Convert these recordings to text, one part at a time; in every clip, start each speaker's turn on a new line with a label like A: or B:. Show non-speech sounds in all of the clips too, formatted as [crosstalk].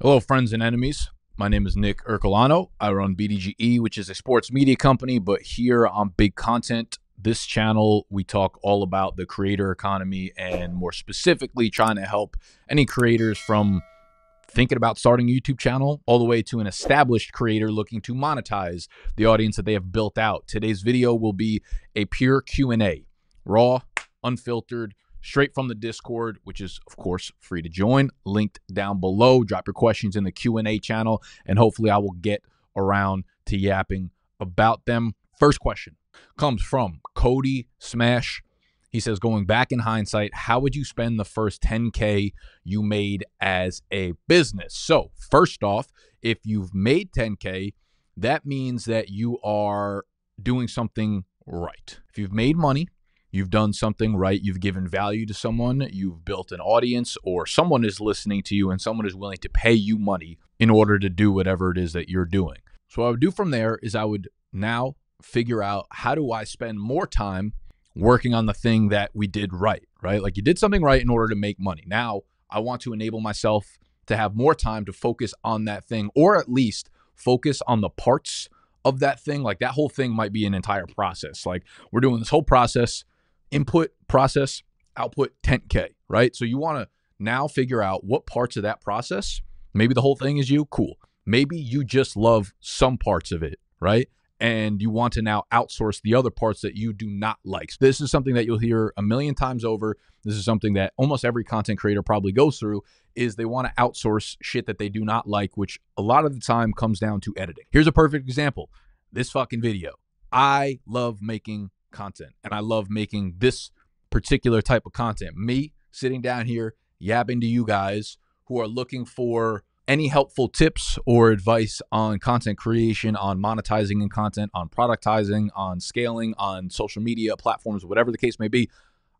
A: Hello, friends and enemies. My name is Nick Ercolano. I run BDGE, which is a sports media company, but here on Big Content, this channel, we talk all about the creator economy and more specifically trying to help any creators from thinking about starting a YouTube channel all the way to an established creator looking to monetize the audience that they have built out. Today's video will be a pure Q&A, raw, unfiltered, straight from the Discord, which is of course free to join, linked down below. Drop your questions in the Q&A channel and hopefully I will get around to yapping about them. First question comes from Cody Smash. He says, going back in hindsight, how would you spend the first 10K you made as a business? So, first off, if you've made 10K, that means that you are doing something right. If you've made money, you've done something right, you've given value to someone, you've built an audience, or someone is listening to you and someone is willing to pay you money in order to do whatever it is that you're doing. So, what I would do from there is I would now figure out how do I spend more time working on the thing that we did right, right? Like you did something right in order to make money. Now I want to enable myself to have more time to focus on that thing or at least focus on the parts of that thing. Like that whole thing might be an entire process. Like we're doing this whole process, input, process, output 10K, right? So you want to now figure out what parts of that process, maybe the whole thing is you, cool. Maybe you just love some parts of it, right? and you want to now outsource the other parts that you do not like. This is something that you'll hear a million times over. This is something that almost every content creator probably goes through is they want to outsource shit that they do not like, which a lot of the time comes down to editing. Here's a perfect example. This fucking video. I love making content and I love making this particular type of content. Me sitting down here yapping to you guys who are looking for any helpful tips or advice on content creation, on monetizing and content, on productizing, on scaling, on social media platforms, whatever the case may be,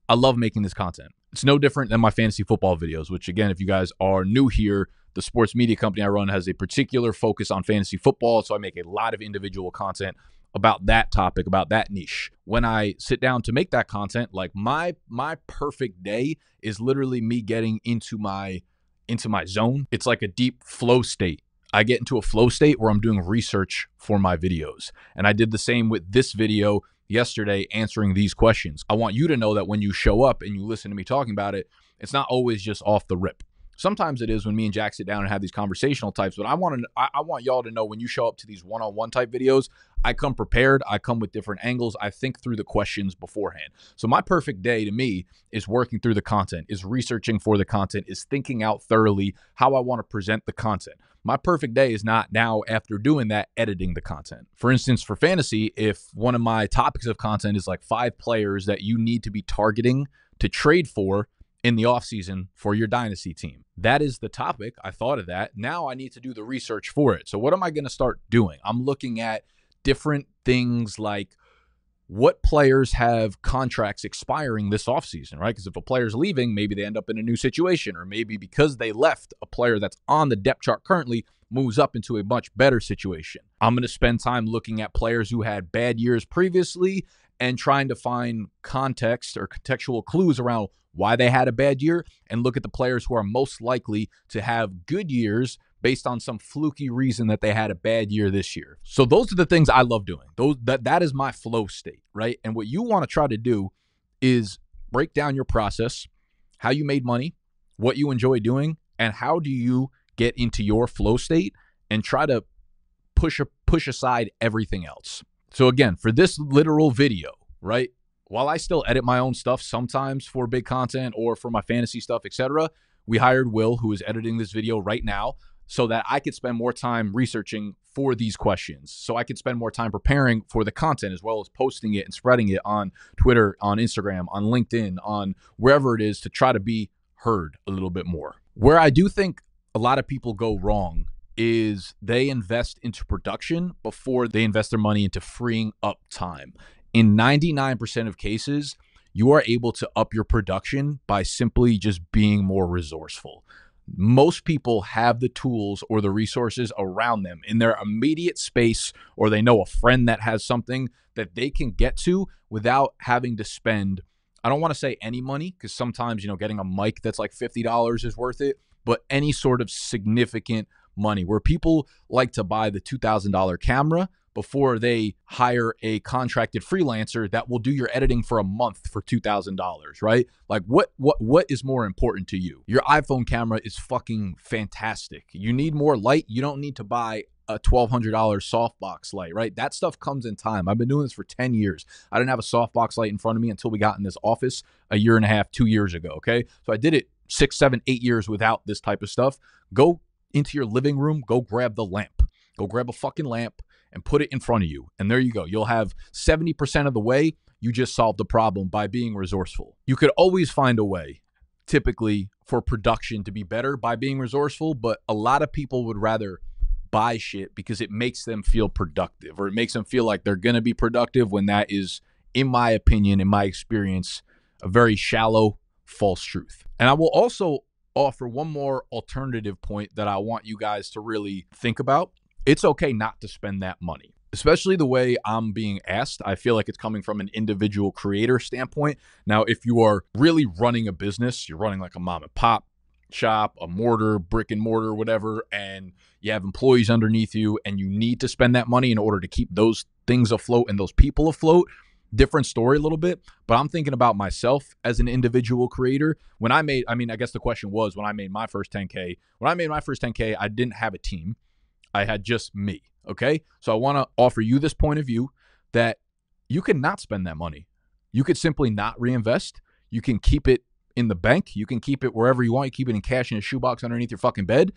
A: I love making this content. It's no different than my fantasy football videos, which, again, if you guys are new here, the sports media company I run has a particular focus on fantasy football. So I make a lot of individual content about that topic, about that niche. When I sit down to make that content, like my my perfect day is literally me getting into my into my zone. It's like a deep flow state. I get into a flow state where I'm doing research for my videos. And I did the same with this video yesterday answering these questions. I want you to know that when you show up and you listen to me talking about it, it's not always just off the rip. Sometimes it is when me and Jack sit down and have these conversational types, but I want to I, I want y'all to know when you show up to these one-on-one type videos, I come prepared, I come with different angles, I think through the questions beforehand. So my perfect day to me is working through the content, is researching for the content, is thinking out thoroughly how I want to present the content. My perfect day is not now after doing that editing the content. For instance, for fantasy, if one of my topics of content is like five players that you need to be targeting to trade for, in the offseason for your dynasty team. That is the topic. I thought of that. Now I need to do the research for it. So, what am I going to start doing? I'm looking at different things like what players have contracts expiring this offseason, right? Because if a player's leaving, maybe they end up in a new situation, or maybe because they left, a player that's on the depth chart currently moves up into a much better situation. I'm going to spend time looking at players who had bad years previously and trying to find context or contextual clues around why they had a bad year and look at the players who are most likely to have good years based on some fluky reason that they had a bad year this year. So those are the things I love doing. Those that that is my flow state, right? And what you want to try to do is break down your process, how you made money, what you enjoy doing, and how do you get into your flow state and try to push push aside everything else. So again, for this literal video, right? while I still edit my own stuff sometimes for big content or for my fantasy stuff, etc., we hired Will, who is editing this video right now, so that I could spend more time researching for these questions. So I could spend more time preparing for the content as well as posting it and spreading it on Twitter, on Instagram, on LinkedIn, on wherever it is to try to be heard a little bit more. Where I do think a lot of people go wrong is they invest into production before they invest their money into freeing up time in 99% of cases, you are able to up your production by simply just being more resourceful. Most people have the tools or the resources around them in their immediate space, or they know a friend that has something that they can get to without having to spend. I don't want to say any money because sometimes, you know, getting a mic that's like $50 is worth it. but any sort of significant money where people like to buy the $2,000 camera before they hire a contracted freelancer that will do your editing for a month for $2000 right? Like what what what is more important to you? Your iphone camera is fucking fantastic. You need more light. You don't need to buy a $1200 softbox light right? That stuff comes in time. I've been doing this for 10 years. I didn't have a softbox light in front of me until we got in this office a year and a half two years ago okay? So i did it six seven eight years without this type of stuff. Go into your living room go grab the lamp go grab a fucking lamp and put it in front of you. And there you go. You'll have 70% of the way. You just solved the problem by being resourceful. You could always find a way, typically, for production to be better by being resourceful, but a lot of people would rather buy shit because it makes them feel productive or it makes them feel like they're going to be productive when that is, in my opinion, in my experience, a very shallow, false truth. And I will also offer one more alternative point that I want you guys to really think about it's okay not to spend that money especially the way I'm being asked. I feel like it's coming from an individual creator standpoint. Now, if you are really running a business, you're running like a mom and pop shop, a mortar, brick and mortar, whatever, and you have employees underneath you and you need to spend that money in order to keep those things afloat and those people afloat. Different story a little bit, but I'm thinking about myself as an individual creator. When I made, I mean, I guess the question was when I made my first 10K, when I made my first 10K, I didn't have a team. I had just me. Okay. So I want to offer you this point of view that you can not spend that money. You could simply not reinvest. You can keep it in the bank. You can keep it wherever you want. You keep it in cash in a shoebox underneath your fucking bed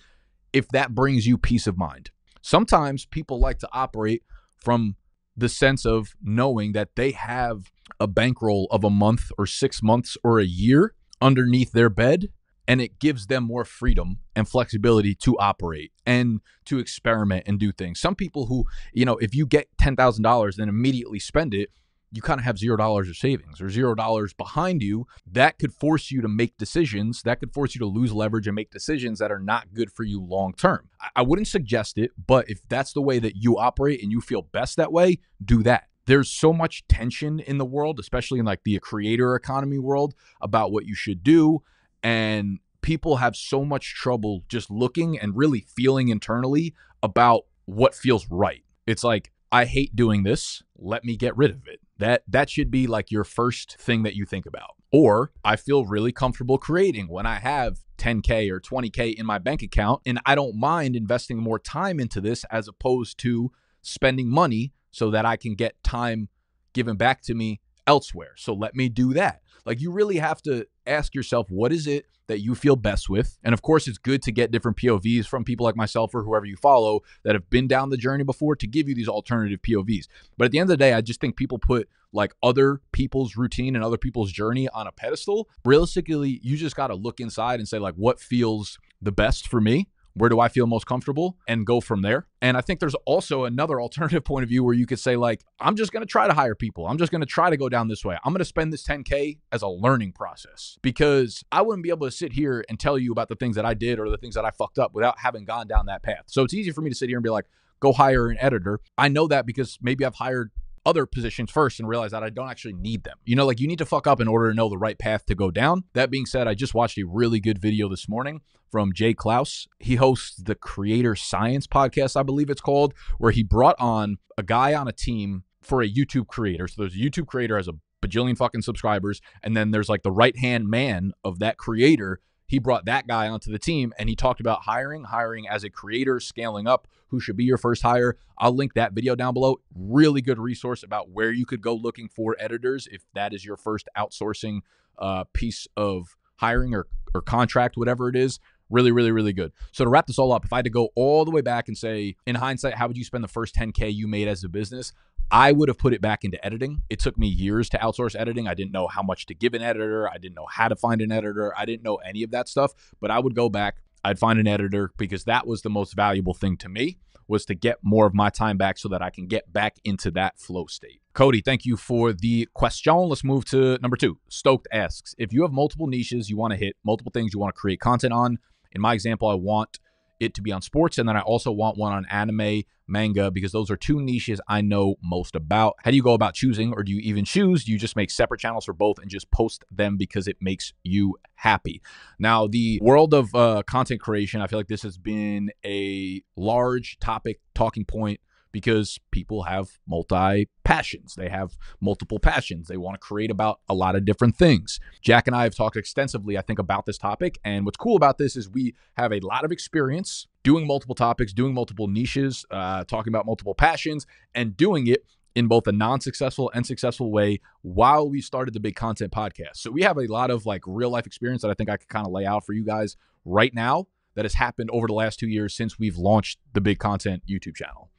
A: if that brings you peace of mind. Sometimes people like to operate from the sense of knowing that they have a bankroll of a month or six months or a year underneath their bed and it gives them more freedom and flexibility to operate and to experiment and do things. Some people who, you know, if you get $10,000 then immediately spend it, you kind of have zero dollars of savings or zero dollars behind you. That could force you to make decisions. That could force you to lose leverage and make decisions that are not good for you long term. I wouldn't suggest it, but if that's the way that you operate and you feel best that way, do that there's so much tension in the world, especially in like the creator economy world, about what you should do and people have so much trouble just looking and really feeling internally about what feels right. It's like I hate doing this, let me get rid of it. That that should be like your first thing that you think about. Or I feel really comfortable creating when I have 10k or 20k in my bank account and I don't mind investing more time into this as opposed to spending money so that I can get time given back to me elsewhere. So let me do that. Like you really have to ask yourself, what is it that you feel best with? And of course, it's good to get different POVs from people like myself or whoever you follow that have been down the journey before to give you these alternative POVs. But at the end of the day, I just think people put like other people's routine and other people's journey on a pedestal. Realistically, you just got to look inside and say, like, what feels the best for me? Where do I feel most comfortable and go from there. And I think there's also another alternative [laughs] point of view where you could say, like, I'm just going to try to hire people. I'm just going to try to go down this way. I'm going to spend this 10K as a learning process because I wouldn't be able to sit here and tell you about the things that I did or the things that I fucked up without having gone down that path. So it's easy for me to sit here and be like, go hire an editor. I know that because maybe I've hired other positions first and realize that I don't actually need them. You know, like you need to fuck up in order to know the right path to go down. That being said, I just watched a really good video this morning from Jay Clouse. He hosts the Creator Science podcast, I believe it's called, where he brought on a guy on a team for a YouTube creator. So there's a YouTube creator has a bajillion fucking subscribers, and then there's like the right hand man of that creator he brought that guy onto the team and he talked about hiring, hiring as a creator, scaling up, who should be your first hire. I'll link that video down below. Really good resource about where you could go looking for editors if that is your first outsourcing uh, piece of hiring or, or contract, whatever it is. Really, really, really good. So to wrap this all up, if I had to go all the way back and say, in hindsight, how would you spend the first 10K you made as a business? I would have put it back into editing. It took me years to outsource editing. I didn't know how much to give an editor. I didn't know how to find an editor. I didn't know any of that stuff, but I would go back. I'd find an editor because that was the most valuable thing to me was to get more of my time back so that I can get back into that flow state. Cody, thank you for the question. Let's move to number 2. Stoked asks, if you have multiple niches you want to hit, multiple things you want to create content on, in my example, I want it to be on sports. And then I also want one on anime, manga, because those are two niches I know most about. How do you go about choosing, or do you even choose? Do you just make separate channels for both and just post them because it makes you happy? Now, the world of uh, content creation, I feel like this has been a large topic, talking point because people have multi passions. They have multiple passions. They want to create about a lot of different things. Jack and I have talked extensively, I think, about this topic. And what's cool about this is we have a lot of experience doing multiple topics, doing multiple niches, uh, talking about multiple passions, and doing it in both a non-successful and successful way while we started the big content podcast. So we have a lot of like real life experience that I think I could kind of lay out for you guys right now that has happened over the last 2 years since we've launched the big content YouTube channel.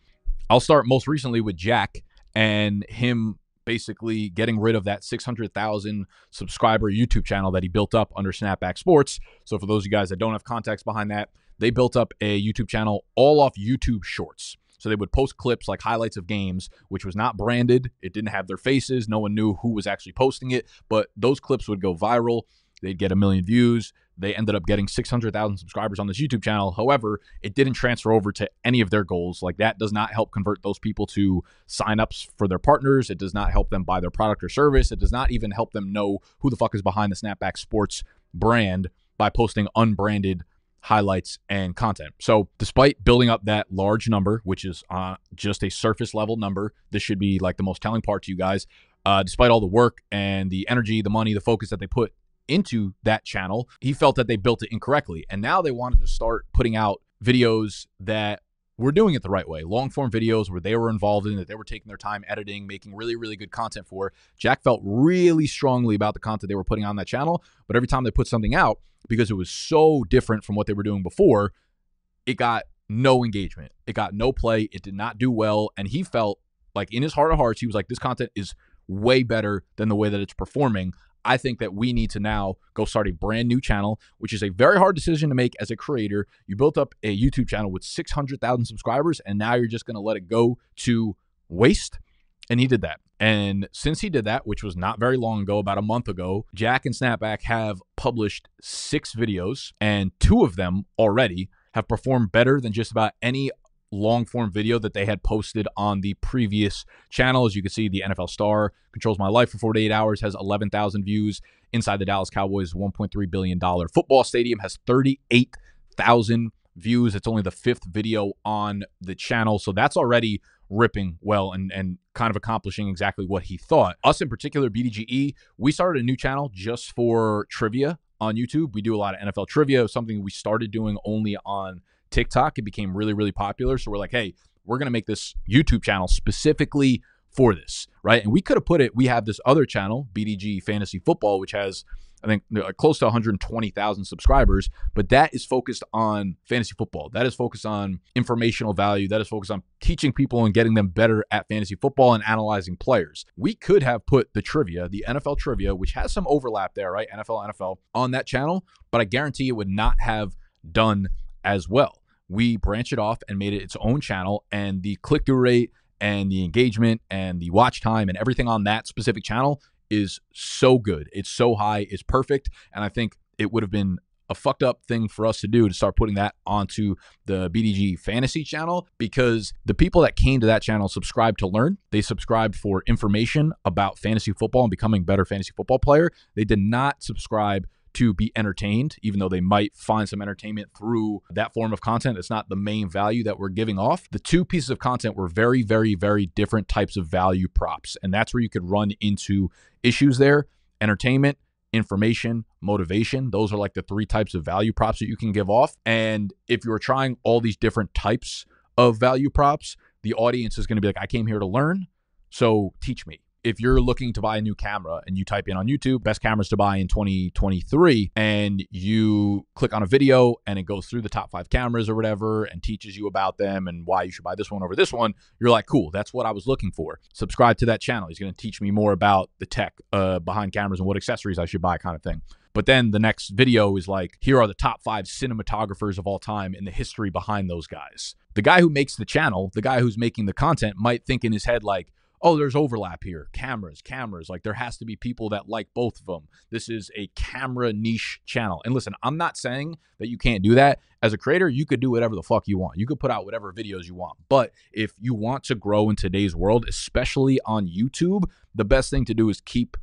A: I'll start most recently with Jack and him basically getting rid of that 600,000 subscriber YouTube channel that he built up under Snapback Sports. So for those of you guys that don't have context behind that, they built up a YouTube channel all off YouTube Shorts. So they would post clips like highlights of games, which was not branded. It didn't have their faces. No one knew who was actually posting it, but those clips would go viral. They'd get a million views. They ended up getting 600,000 subscribers on this YouTube channel. However, it didn't transfer over to any of their goals. Like that does not help convert those people to signups for their partners. It does not help them buy their product or service. It does not even help them know who the fuck is behind the Snapback Sports brand by posting unbranded highlights and content. So, despite building up that large number, which is uh, just a surface level number, this should be like the most telling part to you guys. Uh, despite all the work and the energy, the money, the focus that they put into that channel, he felt that they built it incorrectly. And now they wanted to start putting out videos that were doing it the right way. Long form videos where they were involved in, that they were taking their time editing, making really, really good content for. Jack felt really strongly about the content they were putting on that channel. But every time they put something out, because it was so different from what they were doing before, it got no engagement. It got no play. It did not do well. And he felt like in his heart of hearts, he was like, this content is way better than the way that it's performing. I think that we need to now go start a brand new channel, which is a very hard decision to make as a creator. You built up a YouTube channel with 600,000 subscribers, and now you're just going to let it go to waste. And he did that. And since he did that, which was not very long ago, about a month ago, Jack and Snapback have published six videos, and two of them already have performed better than just about any long form video that they had posted on the previous channel. As you can see, the NFL star controls my life for 48 hours has 11,000 views. Inside the Dallas Cowboys $1.3 billion football stadium has 38,000 views. It's only the fifth video on the channel. So that's already ripping well and, and kind of accomplishing exactly what he thought. Us in particular, BDGE, we started a new channel just for trivia on YouTube. We do a lot of NFL trivia, something we started doing only on TikTok, it became really, really popular. So we're like, hey, we're going to make this YouTube channel specifically for this, right? And we could have put it, we have this other channel, BDGE Fantasy Football, which has, I think, uh, close to 120,000 subscribers, but that is focused on fantasy football. That is focused on informational value. That is focused on teaching people and getting them better at fantasy football and analyzing players. We could have put the trivia, the NFL trivia, which has some overlap there, right? NFL, NFL, on that channel, but I guarantee it would not have done as well we branched it off and made it its own channel and the click through rate and the engagement and the watch time and everything on that specific channel is so good. It's so high, it's perfect. And I think it would have been a fucked up thing for us to do to start putting that onto the BDGE fantasy channel because the people that came to that channel subscribed to learn. They subscribed for information about fantasy football and becoming better fantasy football player. They did not subscribe to be entertained, even though they might find some entertainment through that form of content. It's not the main value that we're giving off. The two pieces of content were very, very, very different types of value props. And that's where you could run into issues there entertainment, information, motivation. Those are like the three types of value props that you can give off. And if you're trying all these different types of value props, the audience is going to be like, I came here to learn. So teach me if you're looking to buy a new camera and you type in on YouTube, best cameras to buy in 2023, and you click on a video and it goes through the top five cameras or whatever and teaches you about them and why you should buy this one over this one, you're like, cool, that's what I was looking for. Subscribe to that channel. He's going to teach me more about the tech uh, behind cameras and what accessories I should buy, kind of thing. But then the next video is like, here are the top five cinematographers of all time and the history behind those guys. The guy who makes the channel, the guy who's making the content, might think in his head, like, oh, there's overlap here. Cameras, cameras. Like there has to be people that like both of them. This is a camera niche channel. And listen, I'm not saying that you can't do that. As a creator, you could do whatever the fuck you want. You could put out whatever videos you want. But if you want to grow in today's world, especially on YouTube, the best thing to do is keep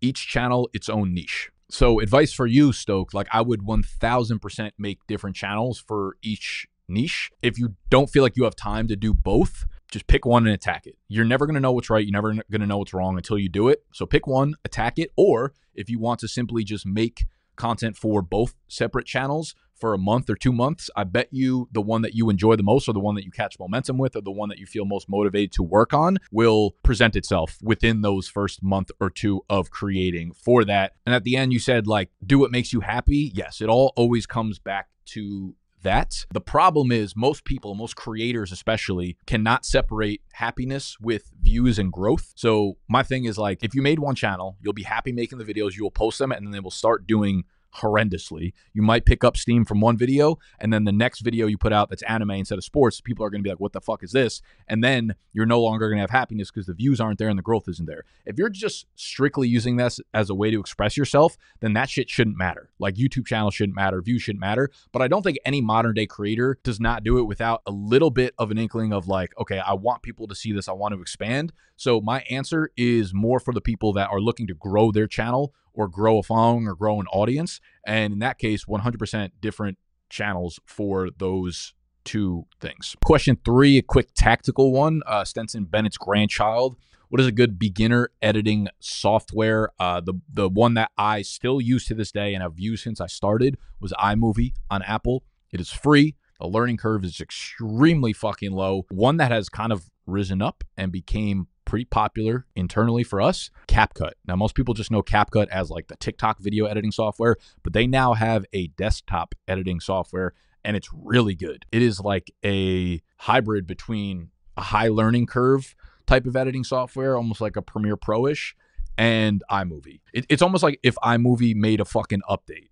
A: each channel its own niche. So, advice for you, Stoke, like I would 1000% make different channels for each niche. If you don't feel like you have time to do both, just pick one and attack it. You're never going to know what's right. You're never going to know what's wrong until you do it. So pick one, attack it. Or if you want to simply just make content for both separate channels for a month or two months, I bet you the one that you enjoy the most or the one that you catch momentum with or the one that you feel most motivated to work on will present itself within those first month or two of creating for that. And at the end, you said, like, do what makes you happy. Yes, it all always comes back to that. The problem is most people, most creators especially, cannot separate happiness with views and growth. So my thing is like if you made one channel, you'll be happy making the videos, you will post them and then they will start doing horrendously. You might pick up steam from one video, and then the next video you put out that's anime instead of sports, people are going to be like, what the fuck is this? And then you're no longer going to have happiness because the views aren't there and the growth isn't there. If you're just strictly using this as a way to express yourself, then that shit shouldn't matter. Like YouTube channels shouldn't matter, views shouldn't matter. But I don't think any modern day creator does not do it without a little bit of an inkling of like, okay, I want people to see this, I want to expand. So my answer is more for the people that are looking to grow their channel or grow a following or grow an audience. And in that case, 100% different channels for those two things. Question three, a quick tactical one. Uh, Stetson Bennett's grandchild. What is a good beginner editing software? Uh, the the one that I still use to this day and have used since I started was iMovie on Apple. It is free. The learning curve is extremely fucking low. One that has kind of risen up and became pretty popular internally for us CapCut. Now, most people just know CapCut as like the TikTok video editing software, but they now have a desktop editing software and it's really good. It is like a hybrid between a high learning curve type of editing software, almost like a Premiere Pro ish, and iMovie. It, it's almost like if iMovie made a fucking update.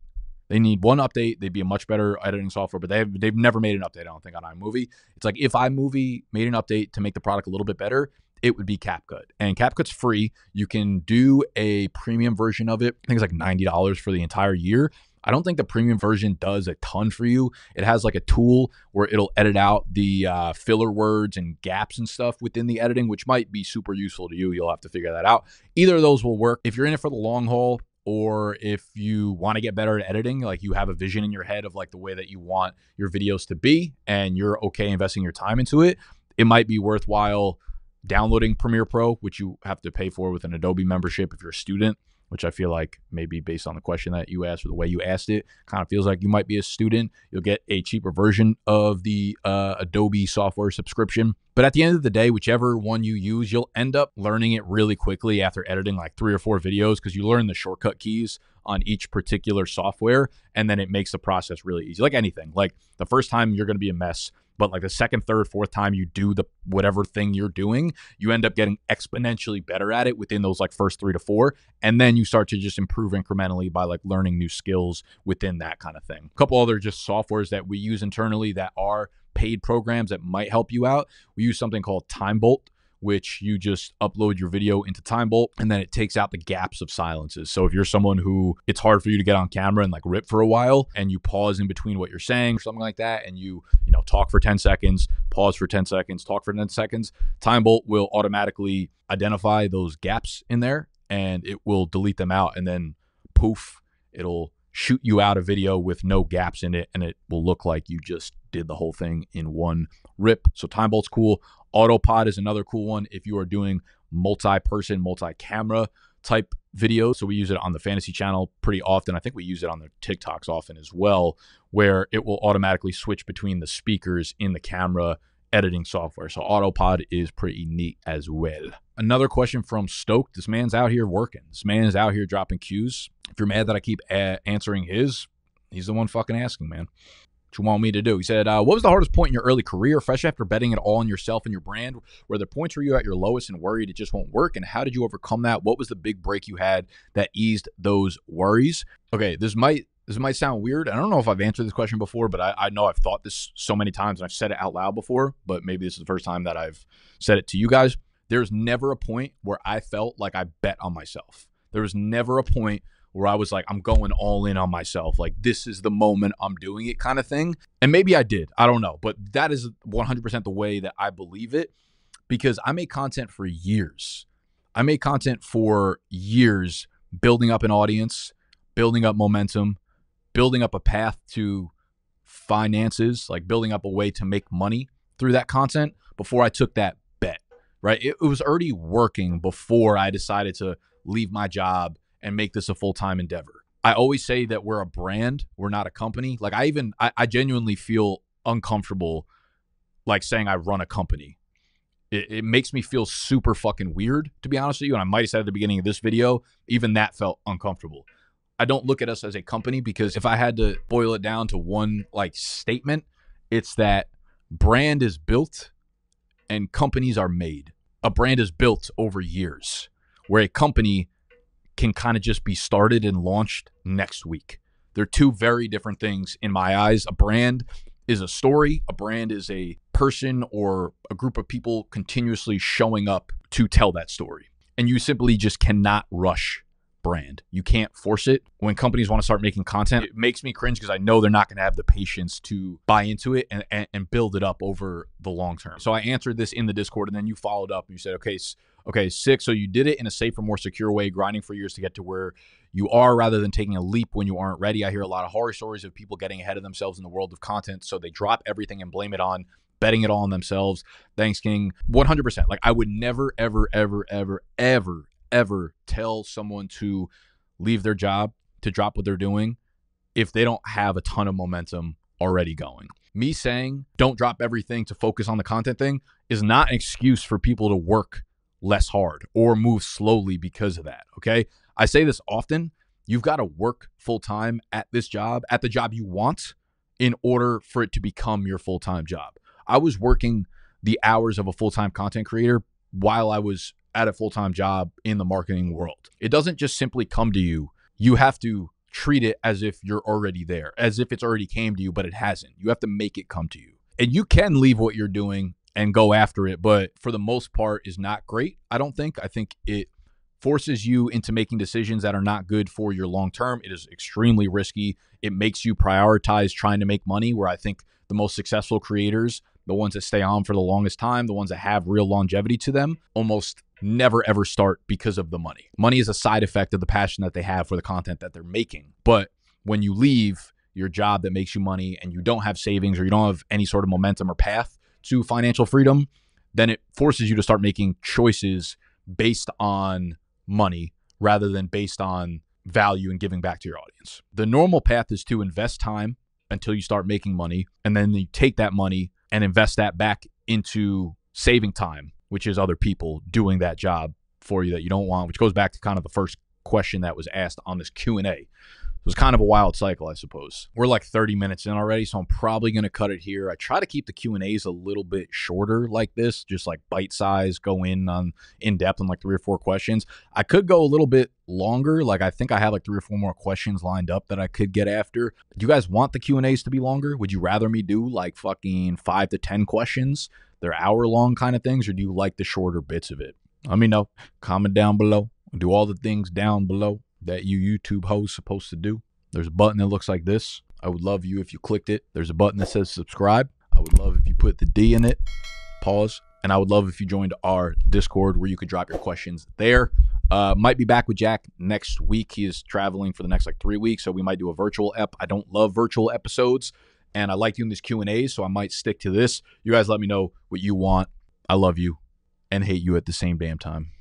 A: They need one update. They'd be a much better editing software, but they've they've never made an update. I don't think on iMovie. It's like if iMovie made an update to make the product a little bit better, it would be CapCut. And CapCut's free. You can do a premium version of it. I think it's like $90 for the entire year. I don't think the premium version does a ton for you. It has like a tool where it'll edit out the uh, filler words and gaps and stuff within the editing, which might be super useful to you. You'll have to figure that out. Either of those will work. If you're in it for the long haul, or if you want to get better at editing, like you have a vision in your head of like the way that you want your videos to be and you're okay investing your time into it, it might be worthwhile downloading Premiere Pro, which you have to pay for with an Adobe membership if you're a student, which I feel like maybe based on the question that you asked or the way you asked it, kind of feels like you might be a student. You'll get a cheaper version of the uh, Adobe software subscription. But at the end of the day, whichever one you use, you'll end up learning it really quickly after editing like three or four videos because you learn the shortcut keys on each particular software and then it makes the process really easy. Like anything, like the first time you're going to be a mess but like the second, third, fourth time you do the whatever thing you're doing, you end up getting exponentially better at it within those like first three to four. And then you start to just improve incrementally by like learning new skills within that kind of thing. A couple other just softwares that we use internally that are paid programs that might help you out. We use something called Timebolt which you just upload your video into Timebolt and then it takes out the gaps of silences. So if you're someone who it's hard for you to get on camera and like rip for a while and you pause in between what you're saying or something like that and you, you know, talk for 10 seconds, pause for 10 seconds, talk for 10 seconds, Timebolt will automatically identify those gaps in there and it will delete them out and then poof, it'll shoot you out a video with no gaps in it and it will look like you just did the whole thing in one rip. So Timebolt cool. Autopod is another cool one if you are doing multi-person, multi-camera type videos. So we use it on the fantasy channel pretty often. I think we use it on the TikToks often as well, where it will automatically switch between the speakers in the camera editing software. So Autopod is pretty neat as well. Another question from Stoke. This man's out here working. This man is out here dropping cues. If you're mad that I keep a- answering his, he's the one fucking asking, man What you want me to do? He said, uh, What was the hardest point in your early career, fresh after betting it all on yourself and your brand? Were the points where you at your lowest and worried it just won't work? And how did you overcome that? What was the big break you had that eased those worries? Okay, this might this might sound weird. I don't know if I've answered this question before, but I, I know I've thought this so many times and I've said it out loud before, but maybe this is the first time that I've said it to you guys. there's never a point where I felt like I bet on myself. There was never a point where I was like, I'm going all in on myself. Like, this is the moment I'm doing it kind of thing. And maybe I did. I don't know. But that is 100% the way that I believe it because I made content for years. I made content for years, building up an audience, building up momentum, building up a path to finances, like building up a way to make money through that content before I took that bet, right? It, it was already working before I decided to leave my job and make this a full time endeavor. I always say that we're a brand, we're not a company. Like I even I, I genuinely feel uncomfortable like saying I run a company. It, it, makes me feel super fucking weird, to be honest with you. And I might have said at the beginning of this video, even that felt uncomfortable. I don't look at us as a company because if I had to boil it down to one like statement, it's that brand is built and companies are made. A brand is built over years, where a company can kind of just be started and launched next week. They're two very different things in my eyes. A brand is a story, a brand is a person or a group of people continuously showing up to tell that story. And you simply just cannot rush brand. You can't force it. When companies want to start making content, it makes me cringe because I know they're not going to have the patience to buy into it and, and, and, build it up over the long term. So I answered this in the Discord and then you followed up and you said, okay, okay, six. So you did it in a safer, more secure way, grinding for years to get to where you are rather than taking a leap when you aren't ready. I hear a lot of horror stories of people getting ahead of themselves in the world of content. So they drop everything and blame it on betting it all on themselves. Thanks, King. 100%. Like I would never, ever, ever, ever, ever, ever tell someone to leave their job, to drop what they're doing, if they don't have a ton of momentum already going. Me saying don't drop everything to focus on the content thing is not an excuse for people to work less hard or move slowly because of that. Okay. I say this often. You've got to work full time at this job, at the job you want, in order for it to become your full time job. I was working the hours of a full time content creator while I was at a full time job in the marketing world. It doesn't just simply come to you. You have to treat it as if you're already there, as if it's already came to you, but it hasn't. You have to make it come to you. And you can leave what you're doing and go after it, but for the most part is not great. I don't think. I think it forces you into making decisions that are not good for your long term. It is extremely risky. It makes you prioritize trying to make money where I think the most successful creators, the ones that stay on for the longest time, the ones that have real longevity to them, almost never ever start because of the money. Money is a side effect of the passion that they have for the content that they're making. But when you leave your job that makes you money and you don't have savings or you don't have any sort of momentum or path to financial freedom, then it forces you to start making choices based on money rather than based on value and giving back to your audience. The normal path is to invest time until you start making money and then you take that money and invest that back into saving time which is other people doing that job for you that you don't want, which goes back to kind of the first question that was asked on this Q&A. It was kind of a wild cycle, I suppose. We're like 30 minutes in already, so I'm probably going to cut it here. I try to keep the Q&As a little bit shorter like this, just like bite size, go in on in depth on like three or four questions. I could go a little bit longer, like I think I have like three or four more questions lined up that I could get after. Do you guys want the Q&As to be longer? Would you rather me do like fucking 5 to 10 questions? they're hour long kind of things, or do you like the shorter bits of it? Let me know. Comment down below. Do all the things down below that you YouTube host supposed to do. There's a button that looks like this. I would love you if you clicked it. There's a button that says subscribe. I would love if you put the D in it. Pause. And I would love if you joined our Discord where you could drop your questions there. Uh, might be back with Jack next week. He is traveling for the next like three weeks, so we might do a virtual ep. I don't love virtual episodes and I like doing these Q and A's, so I might stick to this. You guys, let me know what you want. I love you and hate you at the same damn time.